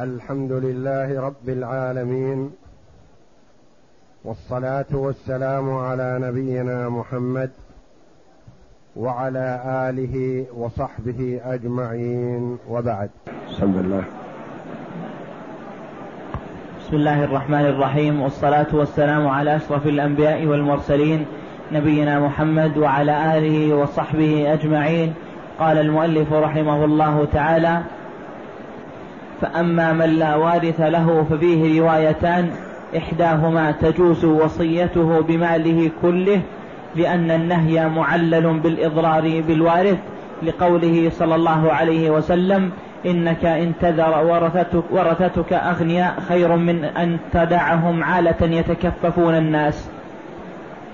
الحمد لله رب العالمين والصلاة والسلام على نبينا محمد وعلى آله وصحبه أجمعين وبعد. بسم الله بسم الله الرحمن الرحيم والصلاة والسلام على أشرف الأنبياء والمرسلين نبينا محمد وعلى آله وصحبه أجمعين. قال المؤلف رحمه الله تعالى فأما من لا وارث له ففيه روايتان إحداهما تجوز وصيته بماله كله لأن النهي معلل بالإضرار بالوارث لقوله صلى الله عليه وسلم إنك إن تذر ورثتك, ورثتك أغنياء خير من أن تدعهم عالة يتكففون الناس.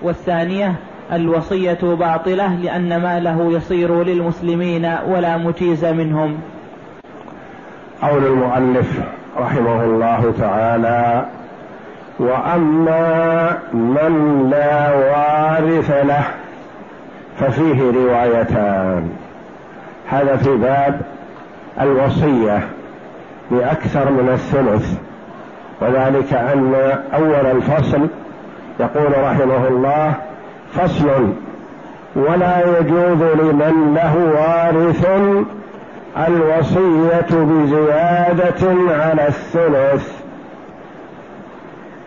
والثانية الوصية باطلة لأن ماله يصير للمسلمين ولا مجيز منهم. قول المؤلف رحمه الله تعالى وأما من لا وارث له ففيه روايتان. هذا في باب الوصية باكثر من الثلث وذلك أن أول الفصل يقول رحمه الله فصل ولا يجوز لمن له وارث الوصية بزيادة على الثلث.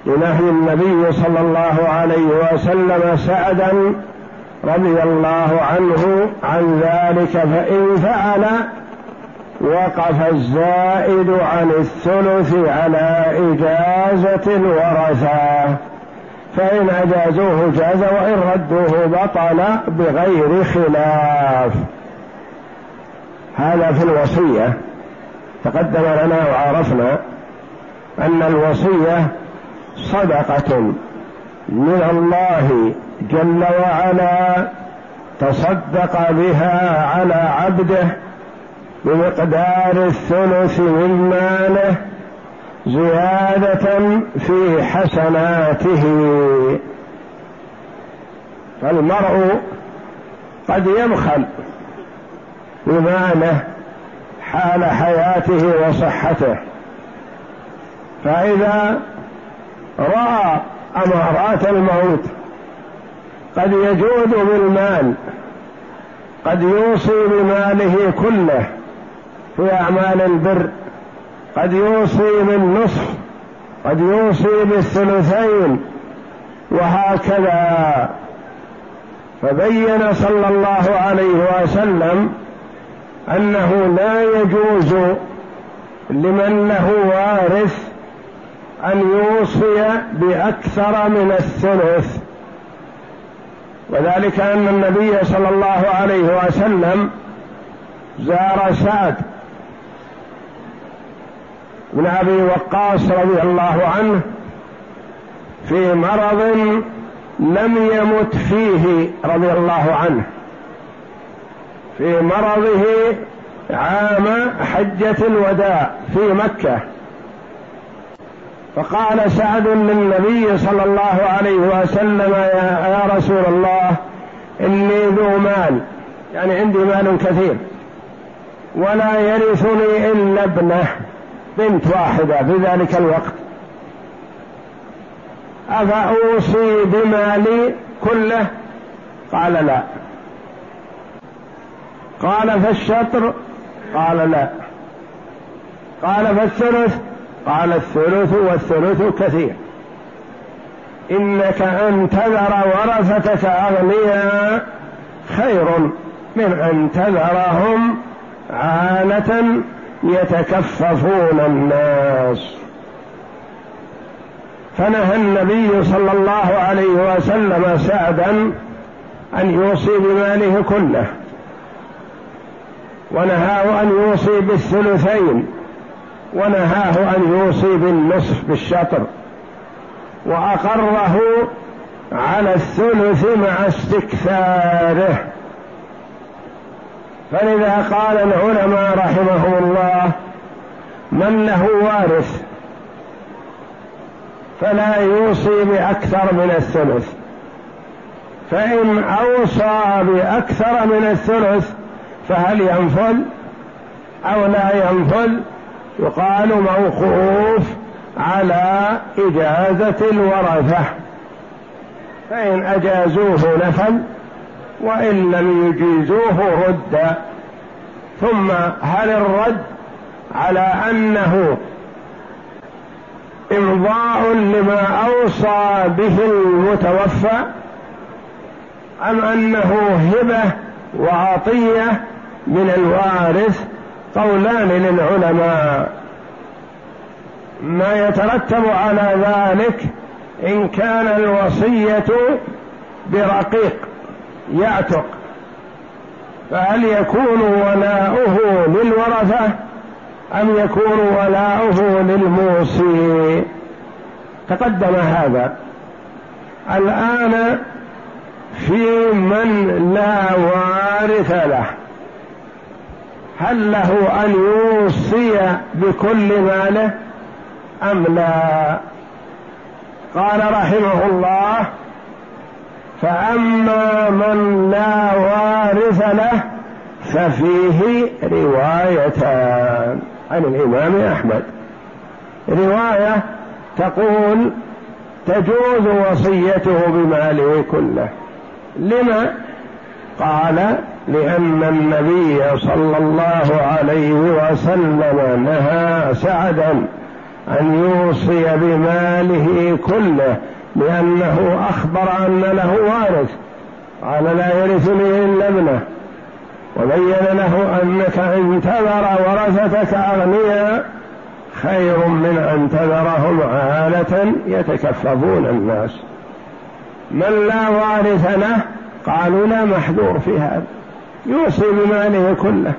لنهي النبي صلى الله عليه وسلم سعدا رضي الله عنه عن ذلك فإن فعل وقف الزائد عن الثلث على إجازة الورثة. فإن أجازوه جاز وإن ردوه بطل بغير خلاف. هذا في الوصية تقدم لنا وعرفنا أن الوصية صدقة من الله جل وعلا تصدق بها على عبده بمقدار الثلث من ماله زيادة في حسناته. فالمرء قد يبخل بماله حال حياته وصحته. فإذا رأى أمارات الموت قد يجود بالمال قد يوصي بماله كله في أعمال البر قد يوصي بالنصف قد يوصي بالثلثين وهكذا. فبين صلى الله عليه وسلم أنه لا يجوز لمن له وارث أن يوصي بأكثر من الثلث. وذلك أن النبي صلى الله عليه وسلم زار سعد بن أبي وقاص رضي الله عنه في مرض لم يمت فيه رضي الله عنه. في مرضه عام حجة الوداع في مكة. فقال سعد للنبي صلى الله عليه وسلم يا, يا رسول الله إني ذو مال. يعني عندي مال كثير. ولا يرثني إلا ابنه بنت واحدة في ذلك الوقت. أفأوصي بمالي كله؟ قال لا. قال فالشطر؟ قال لا. قال فالثلث؟ قال الثلث والثلث كثير. إنك أن تذر ورثتك أغنياء خير من أن تذرهم عالة يتكففون الناس. فنهى النبي صلى الله عليه وسلم سعدا أن يوصي بماله كله. ونهاه أن يوصي بالثلثين ونهاه أن يوصي بالنصف بالشطر وأقره على الثلث مع استكثاره. فلذا قال العلماء رحمهم الله من له وارث فلا يوصي بأكثر من الثلث فإن أوصى بأكثر من الثلث فهل ينفذ أو لا ينفذ يقال موقوف على إجازة الورثة. فإن أجازوه نفذ وإن لم يجيزوه رد. ثم هل الرد على أنه إمضاء لما أوصى به المتوفى أم أنه هبة وعطية من الوارث قولان للعلماء. ما يترتب على ذلك إن كان الوصية برقيق يعتق. فهل يكون ولاؤه للورثة أم يكون ولاؤه للموصي؟ تقدم هذا. الآن في من لا وارث له. هل له أن يوصي بكل ماله أم لا؟ قال رحمه الله فأما من لا وارث له ففيه روايتان عن الإمام أحمد. رواية تقول تجوز وصيته بماله كله. لما؟ قال لأن النبي صلى الله عليه وسلم نهى سعدا أن يوصي بماله كله لأنه أخبر أن له وارث. قال لا يرثني إلا ابنه. وبين له أنك إن تذر ورثتك أغنياء خير من أن تذرهم عالة يتكففون الناس. من لا وارث له قالوا لا محذور في هذا. يوصي بماله كله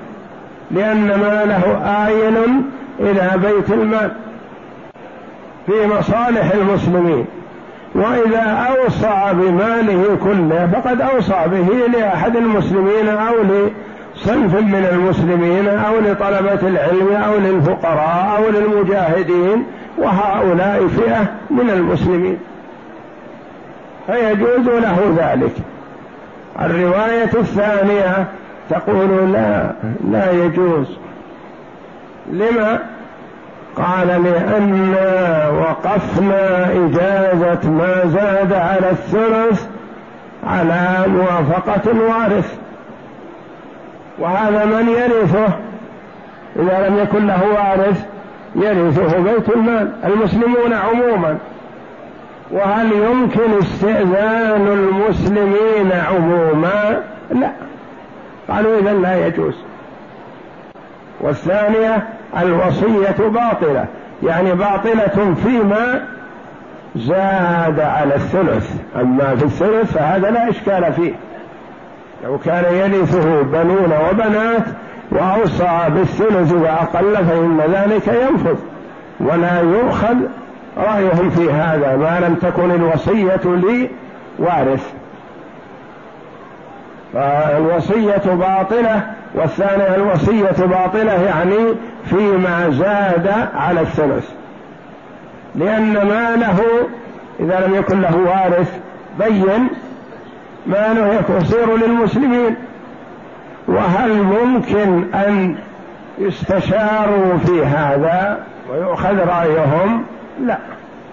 لأن ماله آيل إلى بيت المال في مصالح المسلمين. وإذا أوصى بماله كله فقد أوصى به لأحد المسلمين أو لصنف من المسلمين أو لطلبة العلم أو للفقراء أو للمجاهدين وهؤلاء فئة من المسلمين. فيجوز له ذلك. الرواية الثانية تقول لا لا يجوز. لما؟ قال لأنا وقفنا إجازة ما زاد على الثلث على موافقة الوارث. وهذا من يرثه؟ إذا لم يكن له وارث يرثه بيت المال المسلمون عموما. وهل يمكن استئذان المسلمين عموما؟ لا. قالوا إذا لا يجوز. والثانية الوصية باطلة. يعني باطلة فيما زاد على الثلث. أما في الثلث فهذا لا إشكال فيه. لو كان يرثه بنون وبنات وأوصى بالثلث وأقل فإن ذلك ينفذ. ولا يؤخذ رأيهم في هذا ما لم تكن الوصية لي وارث. فالوصية باطلة والثانية الوصية باطلة يعني فيما زاد على الثلث. لأن ماله إذا لم يكن له وارث بين ماله يصير للمسلمين. وهل ممكن أن يستشاروا في هذا ويؤخذ رأيهم؟ لا.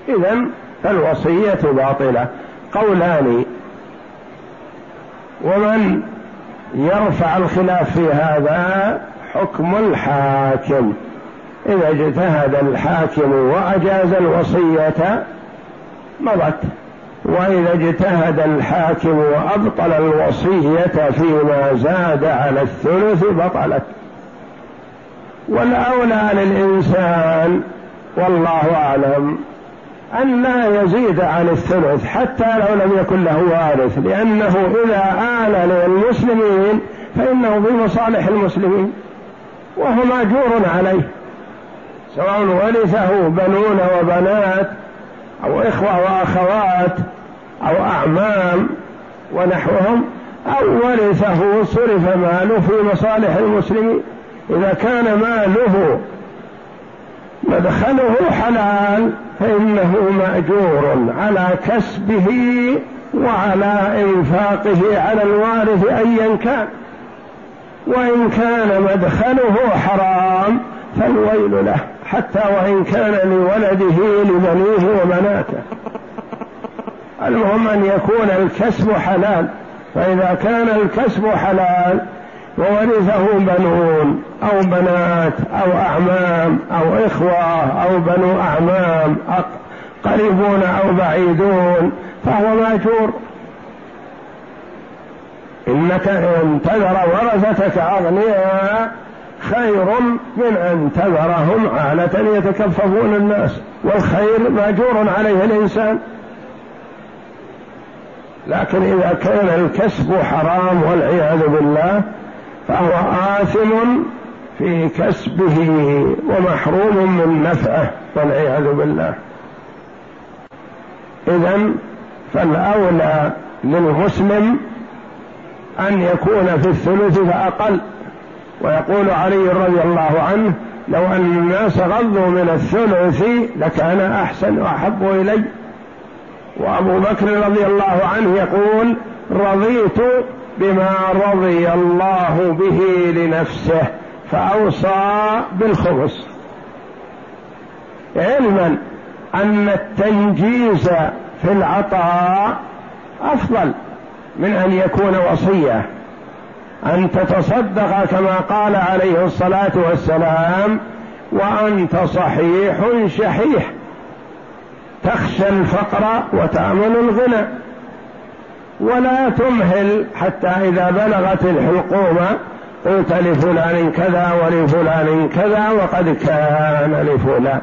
إذا فالوصية باطلة. قولان ومن يرفع الخلاف في هذا حكم الحاكم. إذا اجتهد الحاكم وأجاز الوصية مضت. وإذا اجتهد الحاكم وأبطل الوصية فيما زاد على الثلث بطلت. والأولى للإنسان والله أعلم أن لا يزيد عن الثلث حتى لو لم يكن له وارث لأنه إذا آل للمسلمين فإنه في مصالح المسلمين وهو ماجور عليه سواء ورثه بنون وبنات أو إخوة وأخوات أو أعمام ونحوهم أو ورثه صرف ماله في مصالح المسلمين. إذا كان ماله مدخله حلال فإنه مأجور على كسبه وعلى إنفاقه على الوارث أيا كان. وإن كان مدخله حرام فالويل له حتى وإن كان لولده لبنيه وبناته. المهم أن يكون الكسب حلال. فإذا كان الكسب حلال وورثه بنون أو بنات أو أعمام أو إخوة أو بنو أعمام قريبون أو بعيدون فهو ماجور. إنك إن تذر ورثتك أغنياء خير من أن تذرهم عالة يتكففون الناس والخير ماجور عليه الإنسان. لكن إذا كان الكسب حرام والعياذ بالله فهو آثم في كسبه ومحروم من نفعه والعياذ بالله. إذا فالأولى للمسلم أن يكون في الثلث فأقل. ويقول علي رضي الله عنه لو أن الناس غضوا من الثلث لكان أحسن وأحب إلي. وأبو بكر رضي الله عنه يقول رضيت بما رضي الله به لنفسه فأوصى بالخبز. علما أن التنجيز في العطاء أفضل من أن يكون وصية. أن تتصدق كما قال عليه الصلاة والسلام وأنت صحيح شحيح. تخشى الفقر وتأمل الغنى. ولا تمهل حتى إذا بلغت الحلقومة قلت لفلان كذا ولفلان كذا وقد كان لفلان.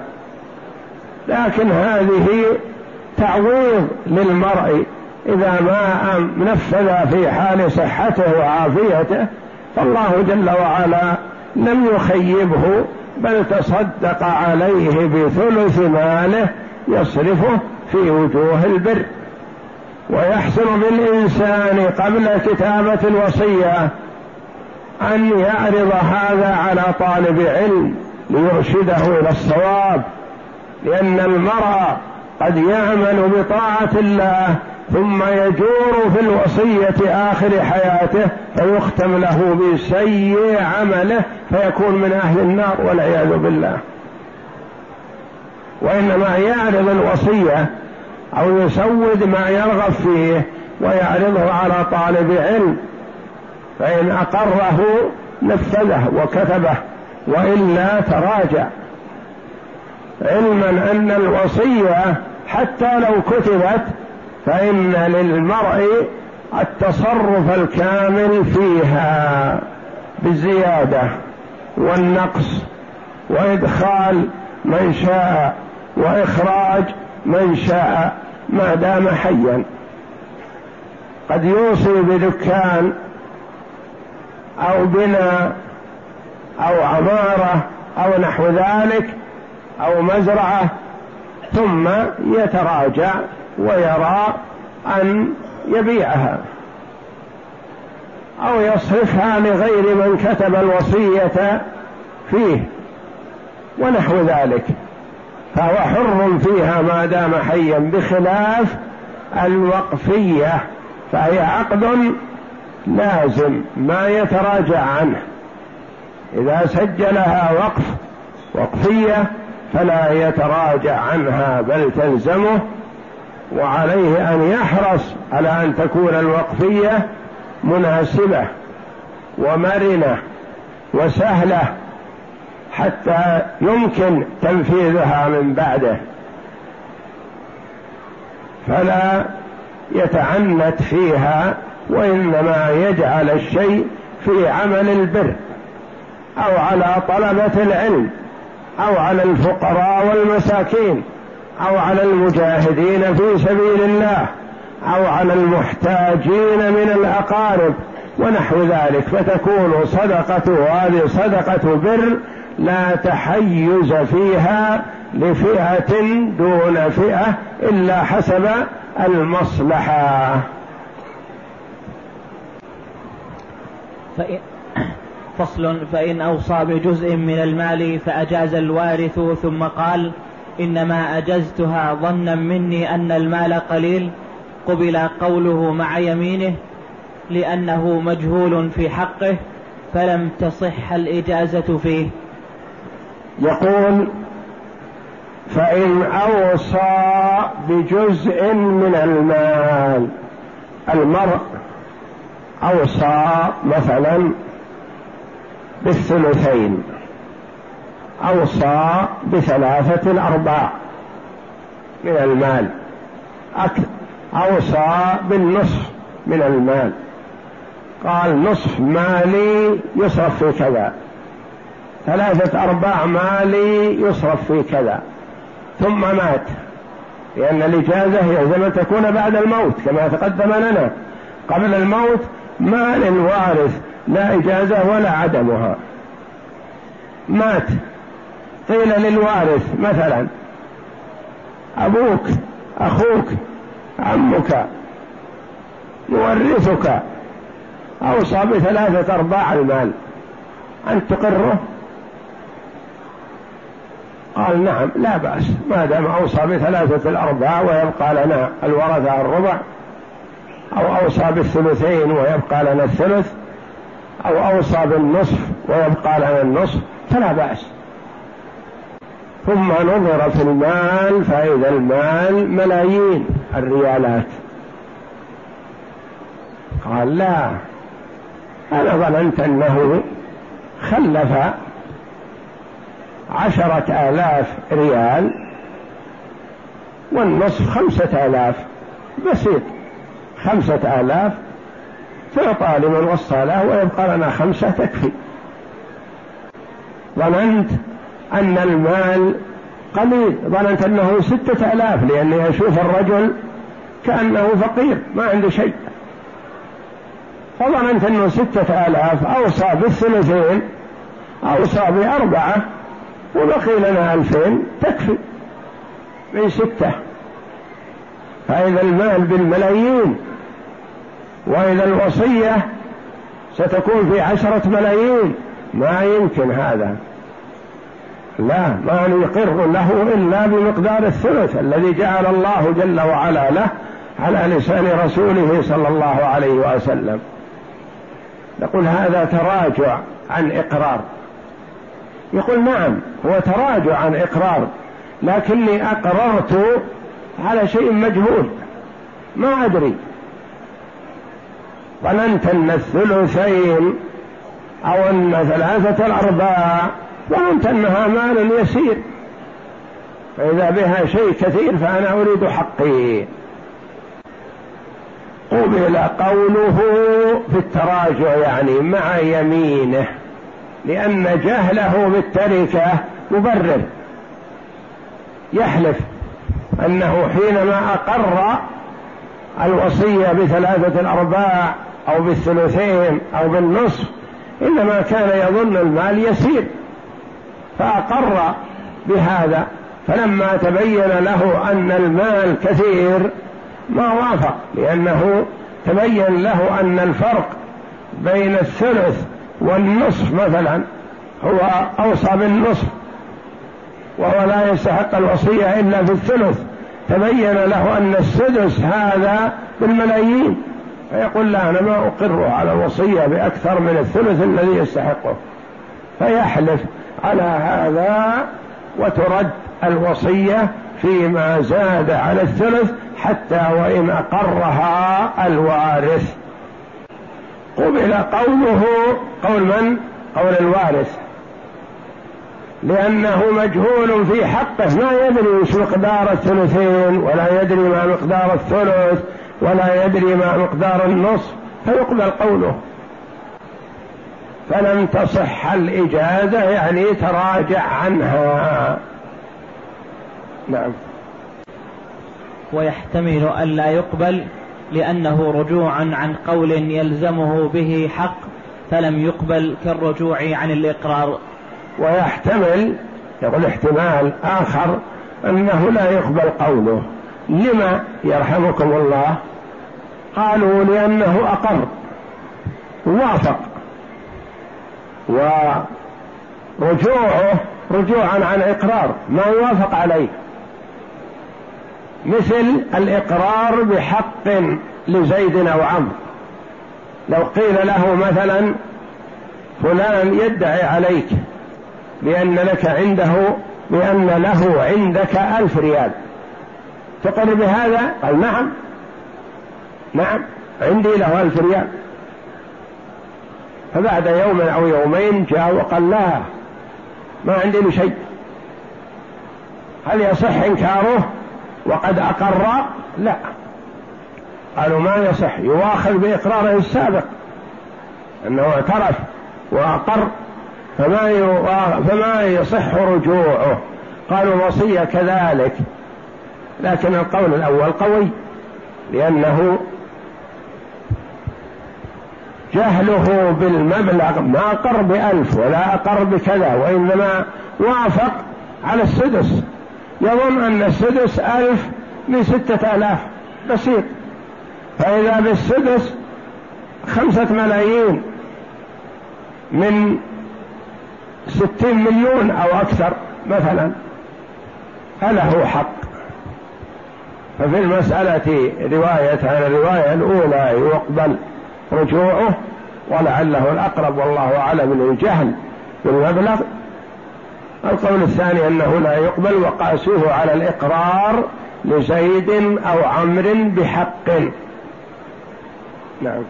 لكن هذه تعويض للمرء إذا ما نفذ في حال صحته وعافيته فالله جل وعلا لم يخيبه بل تصدق عليه بثلث ماله يصرفه في وجوه البر. ويحسن بالإنسان قبل كتابة الوصية أن يعرض هذا على طالب علم ليرشده إلى الصواب لأن المرء قد يعمل بطاعة الله ثم يجور في الوصية آخر حياته فيختم له بسيء عمله فيكون من أهل النار والعياذ بالله. وإنما يعرض الوصية أو يسود ما يرغب فيه ويعرضه على طالب علم فإن أقره نفذه وكتبه وإلا تراجع. علما أن الوصية حتى لو كتبت فإن للمرء التصرف الكامل فيها بالزيادة والنقص وإدخال من شاء وإخراج من شاء ما دام حيا. قد يوصي بدكان أو بنا أو عمارة أو نحو ذلك أو مزرعة ثم يتراجع ويرى أن يبيعها أو يصرفها لغير من كتب الوصية فيه ونحو ذلك. فهو حر فيها ما دام حيا بخلاف الوقفية فهي عقد لازم ما يتراجع عنه. إذا سجلها وقف وقفية فلا يتراجع عنها بل تلزمه. وعليه أن يحرص على أن تكون الوقفية مناسبة ومرنة وسهلة حتى يمكن تنفيذها من بعده. فلا يتعنت فيها وإنما يجعل الشيء في عمل البر أو على طلبة العلم أو على الفقراء والمساكين أو على المجاهدين في سبيل الله أو على المحتاجين من الأقارب ونحو ذلك. فتكون صدقة هذه صدقة بر لا تحيز فيها لفئة دون فئة إلا حسب المصلحة. فإن فصل فإن أوصى بجزء من المال فأجاز الوارث ثم قال إنما أجزتها ظنا مني أن المال قليل قبل قوله مع يمينه لأنه مجهول في حقه فلم تصح الإجازة فيه. يقول فإن أوصى بجزء من المال المرء أوصى مثلا بالثلثين أوصى بثلاثة الأرباع من المال أوصى بالنصف من المال. قال نصف مالي يصرف في كذا. ثلاثة أرباع مالي يصرف في كذا. ثم مات. لأن الإجازة يلزم أن تكون بعد الموت كما تقدم لنا. قبل الموت ما للوارث لا إجازة ولا عدمها. مات. قيل للوارث مثلا أبوك أخوك عمك يورثك أوصى بثلاثة أرباع المال. أن تقره؟ قال نعم لا بأس. ما دام أوصى بثلاثة الأرباع ويبقى لنا الورثة الربع أو أوصى بالثلثين ويبقى لنا الثلث أو أوصى بالنصف ويبقى لنا النصف فلا بأس. ثم نظر في المال فإذا المال ملايين الريالات. قال لا أنا ظننت أنه خلف عشرة آلاف ريال والنصف خمسة آلاف. بسيط. خمسة آلاف. تعطى لمن وصى له ويبقى لنا خمسة تكفي. ظننت أن المال قليل. ظننت أنه ستة آلاف لأني أشوف الرجل كأنه فقير ما عنده شيء. فظننت أنه ستة آلاف أوصى بالثلثين أوصى بأربعة. وبقي لنا ألفين تكفي. من ستة. فإذا المال بالملايين. وإذا الوصية ستكون في عشرة ملايين. ما يمكن هذا. لا ما نقر له إلا بمقدار الثلث الذي جعل الله جل وعلا له على لسان رسوله صلى الله عليه وسلم. نقول هذا تراجع عن إقرار. يقول نعم هو تراجع عن إقرار لكني أقررت على شيء مجهول ما أدري. ظننت أن الثلثين أو أن ثلاثة الأرباع ظننت أنها مال يسير. فإذا بها شيء كثير فأنا أريد حقي. قبل قوله في التراجع يعني مع يمينه. لأن جهله بالتركة مبرر. يحلف أنه حينما أقر الوصية بثلاثة الأرباع أو بالثلثين أو بالنصف إنما كان يظن المال يسير فأقر بهذا. فلما تبين له أن المال كثير ما وافق لأنه تبين له أن الفرق بين الثلث والنصف مثلا هو أوصى بالنصف وهو لا يستحق الوصية إلا في الثلث. تبين له أن السدس هذا بالملايين فيقول لا أنا ما أقر على الوصية بأكثر من الثلث الذي يستحقه. فيحلف على هذا وترد الوصية فيما زاد على الثلث حتى وإن أقرها الوارث. قبل قوله قول من؟ قول الوارث. لأنه مجهول في حقه ما يدري وش مقدار الثلثين ولا يدري ما مقدار الثلث ولا يدري ما مقدار النصف فيقبل قوله. فلم تصح الإجازة يعني تراجع عنها. نعم. ويحتمل ألا يقبل لأنه رجوعا عن قول يلزمه به حق فلم يقبل كالرجوع عن الإقرار. ويحتمل يقول احتمال آخر أنه لا يقبل قوله. لما يرحمكم الله؟ قالوا لأنه أقر وافق ورجوعه رجوعا عن إقرار ما يوافق عليه. مثل الإقرار بحق لزيد أو عمرو. لو قيل له مثلا فلان يدعي عليك بأن لك عنده بأن له عندك ألف ريال. تقر بهذا؟ قال نعم. نعم عندي له ألف ريال. فبعد يوم أو يومين جاء وقال لا ما عندي له شيء. هل يصح إنكاره؟ وقد أقر؟ لا. قالوا ما يصح. يواخذ بإقراره السابق. أنه اعترف وأقر. فما فما يصح رجوعه؟ قالوا الوصية كذلك. لكن القول الأول قوي. لأنه جهله بالمبلغ ما أقر بألف ولا أقر بكذا وإنما وافق على السدس. يظن أن السدس ألف من ستة آلاف. بسيط. فإذا بالسدس خمسة ملايين من ستين مليون أو أكثر مثلا. فله حق. ففي المسألة رواية عن الرواية الأولى يقبل رجوعه ولعله الأقرب والله أعلم للجهل بالمبلغ. القول الثاني أنه لا يقبل وقاسوه على الإقرار لزيد أو عمرو بحق. نعم.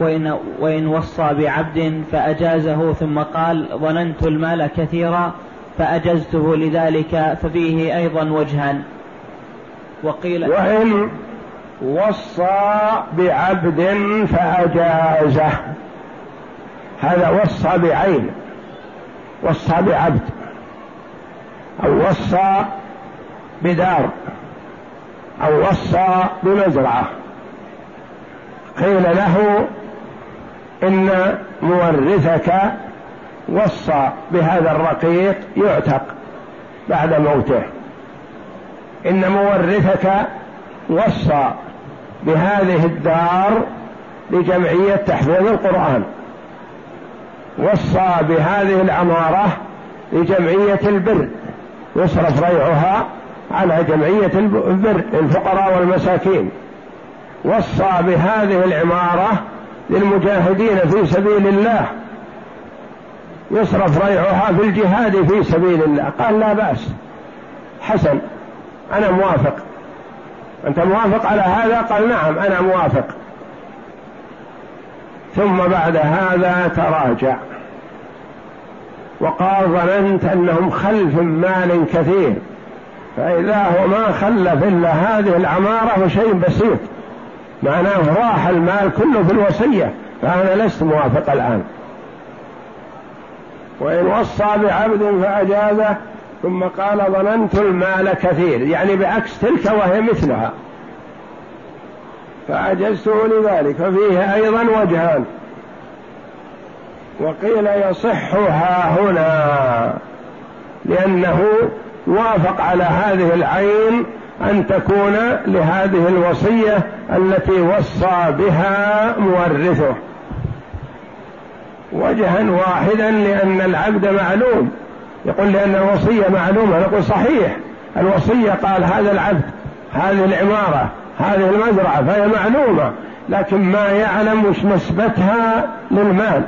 وإن, وإن وصى بعبد فأجازه ثم قال ظننت المال كثيرا فأجزته لذلك ففيه أيضا وجهان. وقيل وإن وصى بعبد فأجازه. هذا وصى بعين. وصى بعبد أو وصى بدار أو وصى بمزرعة. قيل له إن مورثك وصى بهذا الرقيق يعتق بعد موته. إن مورثك وصى بهذه الدار لجمعية تحفيظ القرآن. وصى بهذه العمارة لجمعية البر يصرف ريعها على جمعية البر للفقراء والمساكين. وصى بهذه العمارة للمجاهدين في سبيل الله يصرف ريعها في الجهاد في سبيل الله. قال لا بأس. حسن أنا موافق. أنت موافق على هذا؟ قال نعم أنا موافق. ثم بعد هذا تراجع. وقال ظننت أنهم خلف مال كثير فإذا هو ما خلف إلا هذه العمارة وشيء بسيط معناه راح المال كله في الوصية فأنا لست موافق الآن. وإن وصى بعبد فأجازه ثم قال ظننت المال كثير يعني بعكس تلك وهي مثلها. فأجزته لذلك ففيه أيضا وجهان. وقيل يصح ها هنا لأنه وافق على هذه العين أن تكون لهذه الوصية التي وصى بها مورثه. وجها واحدا لأن العبد معلوم. يقول لأن الوصية معلومة نقول صحيح. الوصية قال هذا العبد هذه العمارة. هذه المزرعة فهي معلومة لكن ما يعلم وش نسبتها للمال.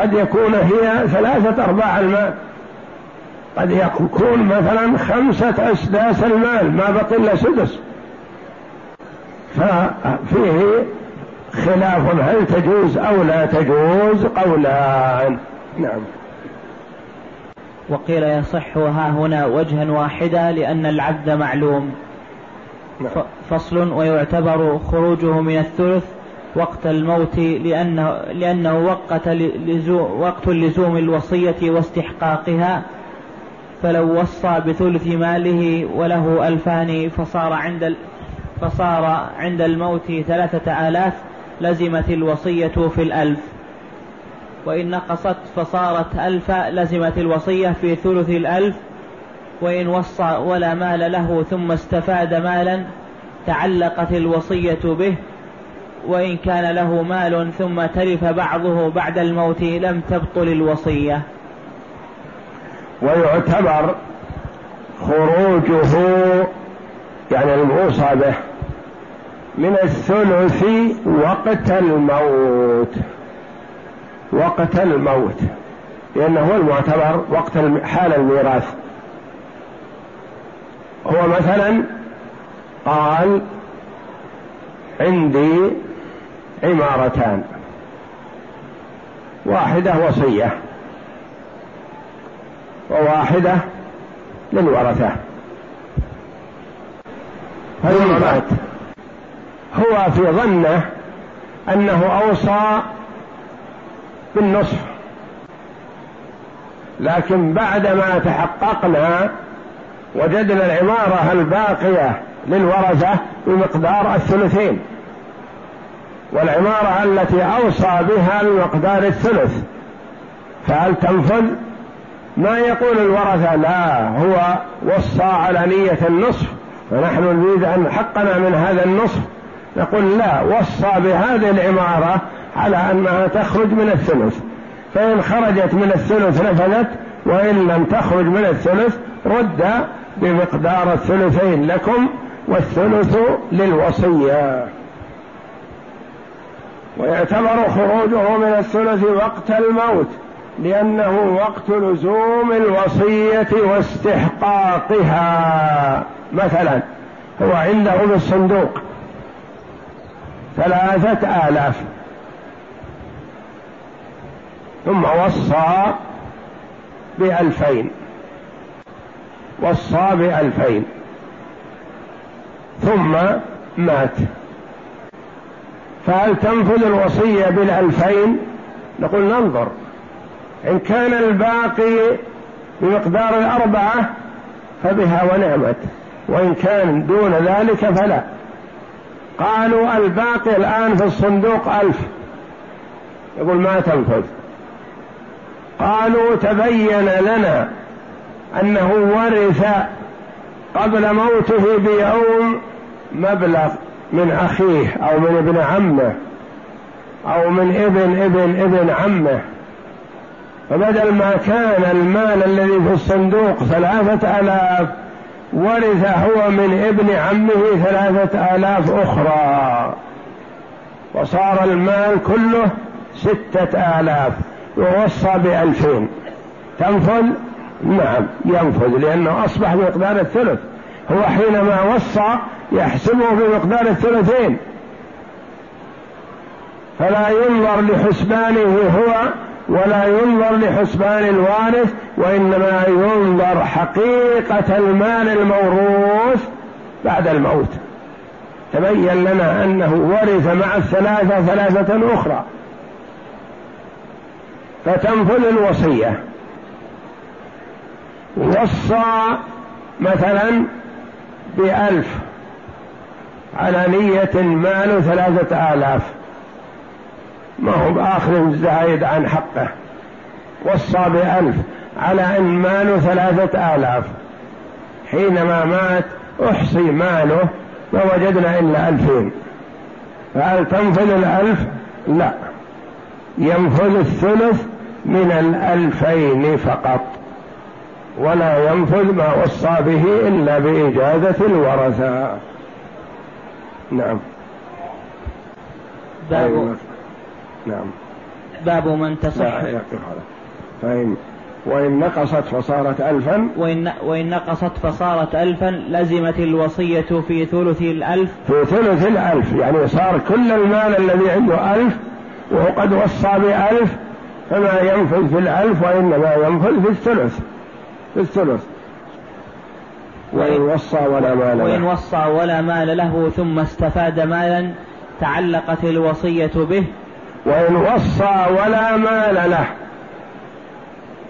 قد يكون هي ثلاثة أرباع المال. قد يكون مثلا خمسة أسداس المال ما بقي إلا سدس. ففيه خلاف هل تجوز أو لا تجوز؟ قولان. نعم. وقيل يصح ها هنا وجها واحدا لأن العبد معلوم. نعم. فصل ويعتبر خروجه من الثلث وقت الموت لأنه, لأنه وقت, لزوم وقت لزوم الوصية واستحقاقها فلو وصى بثلث ماله وله ألفان فصار عند فصار عند الموت ثلاثة آلاف لزمت الوصية في الألف وإن نقصت فصارت ألفا لزمت الوصية في ثلث الألف وإن وصى ولا مال له ثم استفاد مالا تعلقت الوصية به وإن كان له مال ثم تلف بعضه بعد الموت لم تبطل الوصية. ويعتبر خروجه يعني الموصى به من الثلث وقت الموت. وقت الموت لأنه هو المعتبر وقت حال الميراث. هو مثلا قال عندي عمارتان. واحدة وصية. وواحدة للورثة. ثم مات هو في ظنه أنه أوصى بالنصف. لكن بعدما تحققنا وجدنا العمارة الباقية للورثة بمقدار الثلثين. والعمارة التي أوصى بها بمقدار الثلث. فهل تنفذ؟ ما يقول الورثة لا هو وصى على نية النصف. فنحن نريد أن حقنا من هذا النصف. نقول لا وصى بهذه العمارة على أنها تخرج من الثلث. فإن خرجت من الثلث نفذت وإن لم تخرج من الثلث رد بمقدار الثلثين لكم والثلث للوصية. ويعتبر خروجه من الثلث وقت الموت لأنه وقت لزوم الوصية واستحقاقها. مثلا هو عنده في الصندوق ثلاثة آلاف. ثم وصى بألفين. وصى بألفين ثم مات. فهل تنفذ الوصية بالألفين؟ نقول ننظر. إن كان الباقي بمقدار الأربعة فبها ونعمت. وإن كان دون ذلك فلا. قالوا الباقي الآن في الصندوق ألف. يقول ما تنفذ. قالوا تبين لنا أنه ورث قبل موته بيوم مبلغ من أخيه أو من ابن عمه أو من ابن ابن ابن عمه. فبدل ما كان المال الذي في الصندوق ثلاثة آلاف ورث هو من ابن عمه ثلاثة آلاف أخرى. وصار المال كله ستة آلاف ووصى بألفين. تنفذ؟ نعم ينفذ لأنه أصبح بمقدار الثلث. هو حينما وصى يحسبه بمقدار الثلثين. فلا ينظر لحسبانه هو ولا ينظر لحسبان الوارث وإنما ينظر حقيقة المال الموروث بعد الموت. تبين لنا أنه ورث مع الثلاثة ثلاثة أخرى. فتنفذ الوصية. وصى مثلا بألف على نية مال ثلاثة آلاف. ما هو بآخر زايد عن حقه. وصى بألف على أن ماله ثلاثة آلاف. حينما مات أحصي ماله ما وجدنا إلا ألفين. فهل تنفذ الألف؟ لا. ينفذ الثلث من الألفين فقط. ولا ينفذ ما وصى به إلا بإجازة الورثة. نعم. باب أيوة. نعم. باب من تصح فإن وإن نقصت فصارت ألفا. وإن, وإن نقصت فصارت ألفا لزمت الوصية في ثلث الألف. في ثلث الألف. يعني صار كل المال الذي عنده ألف وهو قد وصى بألف فما ينفذ في الألف وإنما ينفذ في الثلث. في الثلث. وإن وصى ولا مال له. وإن وصى ولا مال له ثم استفاد مالا تعلقت الوصية به. وإن وصى ولا مال له.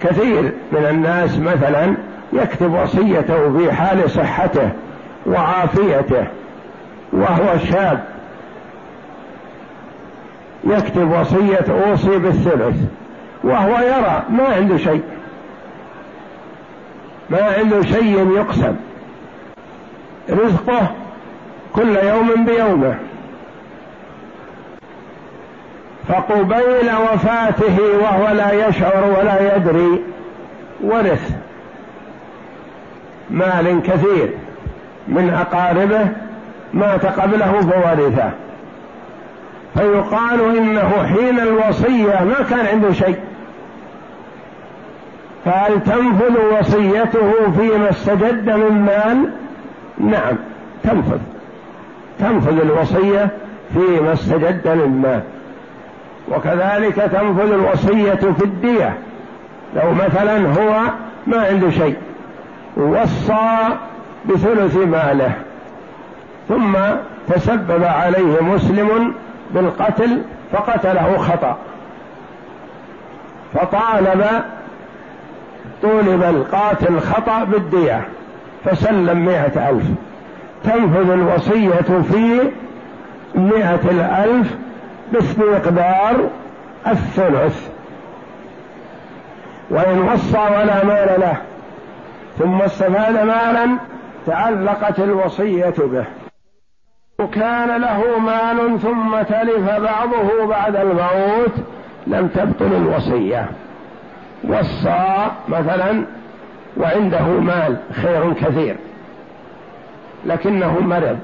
كثير من الناس مثلا يكتب وصيته في حال صحته وعافيته وهو شاب. يكتب وصية أوصي بالثلث وهو يرى ما عنده شيء. ما عنده شيء يقسم. رزقه كل يوم بيومه. فقبيل وفاته وهو لا يشعر ولا يدري ورث مال كثير من أقاربه مات قبله فورثه. فيقال إنه حين الوصية ما كان عنده شيء. فهل تنفذ وصيته فيما استجد من مال؟ نعم تنفذ. تنفذ الوصية فيما استجد من مال. وكذلك تنفذ الوصية في الدية. لو مثلا هو ما عنده شيء وصى بثلث ماله ثم تسبب عليه مسلم بالقتل فقتله خطأ. فطالب طولب القاتل خطأ بالدية فسلم مئة ألف. تنفذ الوصية في مئة الألف مقدار الثلث. وإن وصى ولا مال له ثم استفاد مالا تعلقت الوصية به. وكان له مال ثم تلف بعضه بعد الموت لم تبطل الوصية. وصى مثلا وعنده مال خير كثير لكنه مرض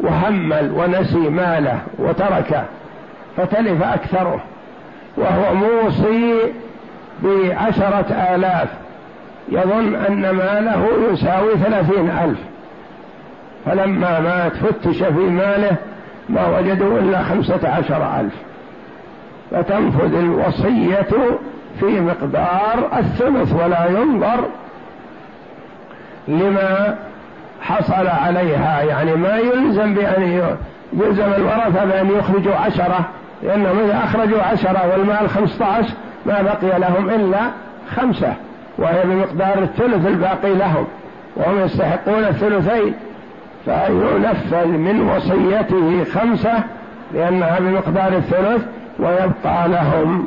وهمل ونسي ماله وتركه فتلف أكثره وهو موصي بعشرة آلاف. يظن أن ماله يساوي ثلاثين ألف. فلما مات فتش في ماله ما وجدوا إلا خمسة عشر ألف. فتنفذ الوصية في مقدار الثلث ولا ينظر لما حصل عليها. يعني ما يلزم بأن يلزم الورثة بأن يخرجوا عشرة لأنهم إذا أخرجوا عشرة والمال خمسة عشر ما بقي لهم إلا خمسة وهي بمقدار الثلث الباقي لهم وهم يستحقون الثلثين. فينفذ من وصيته خمسة لأنها بمقدار الثلث ويبقى لهم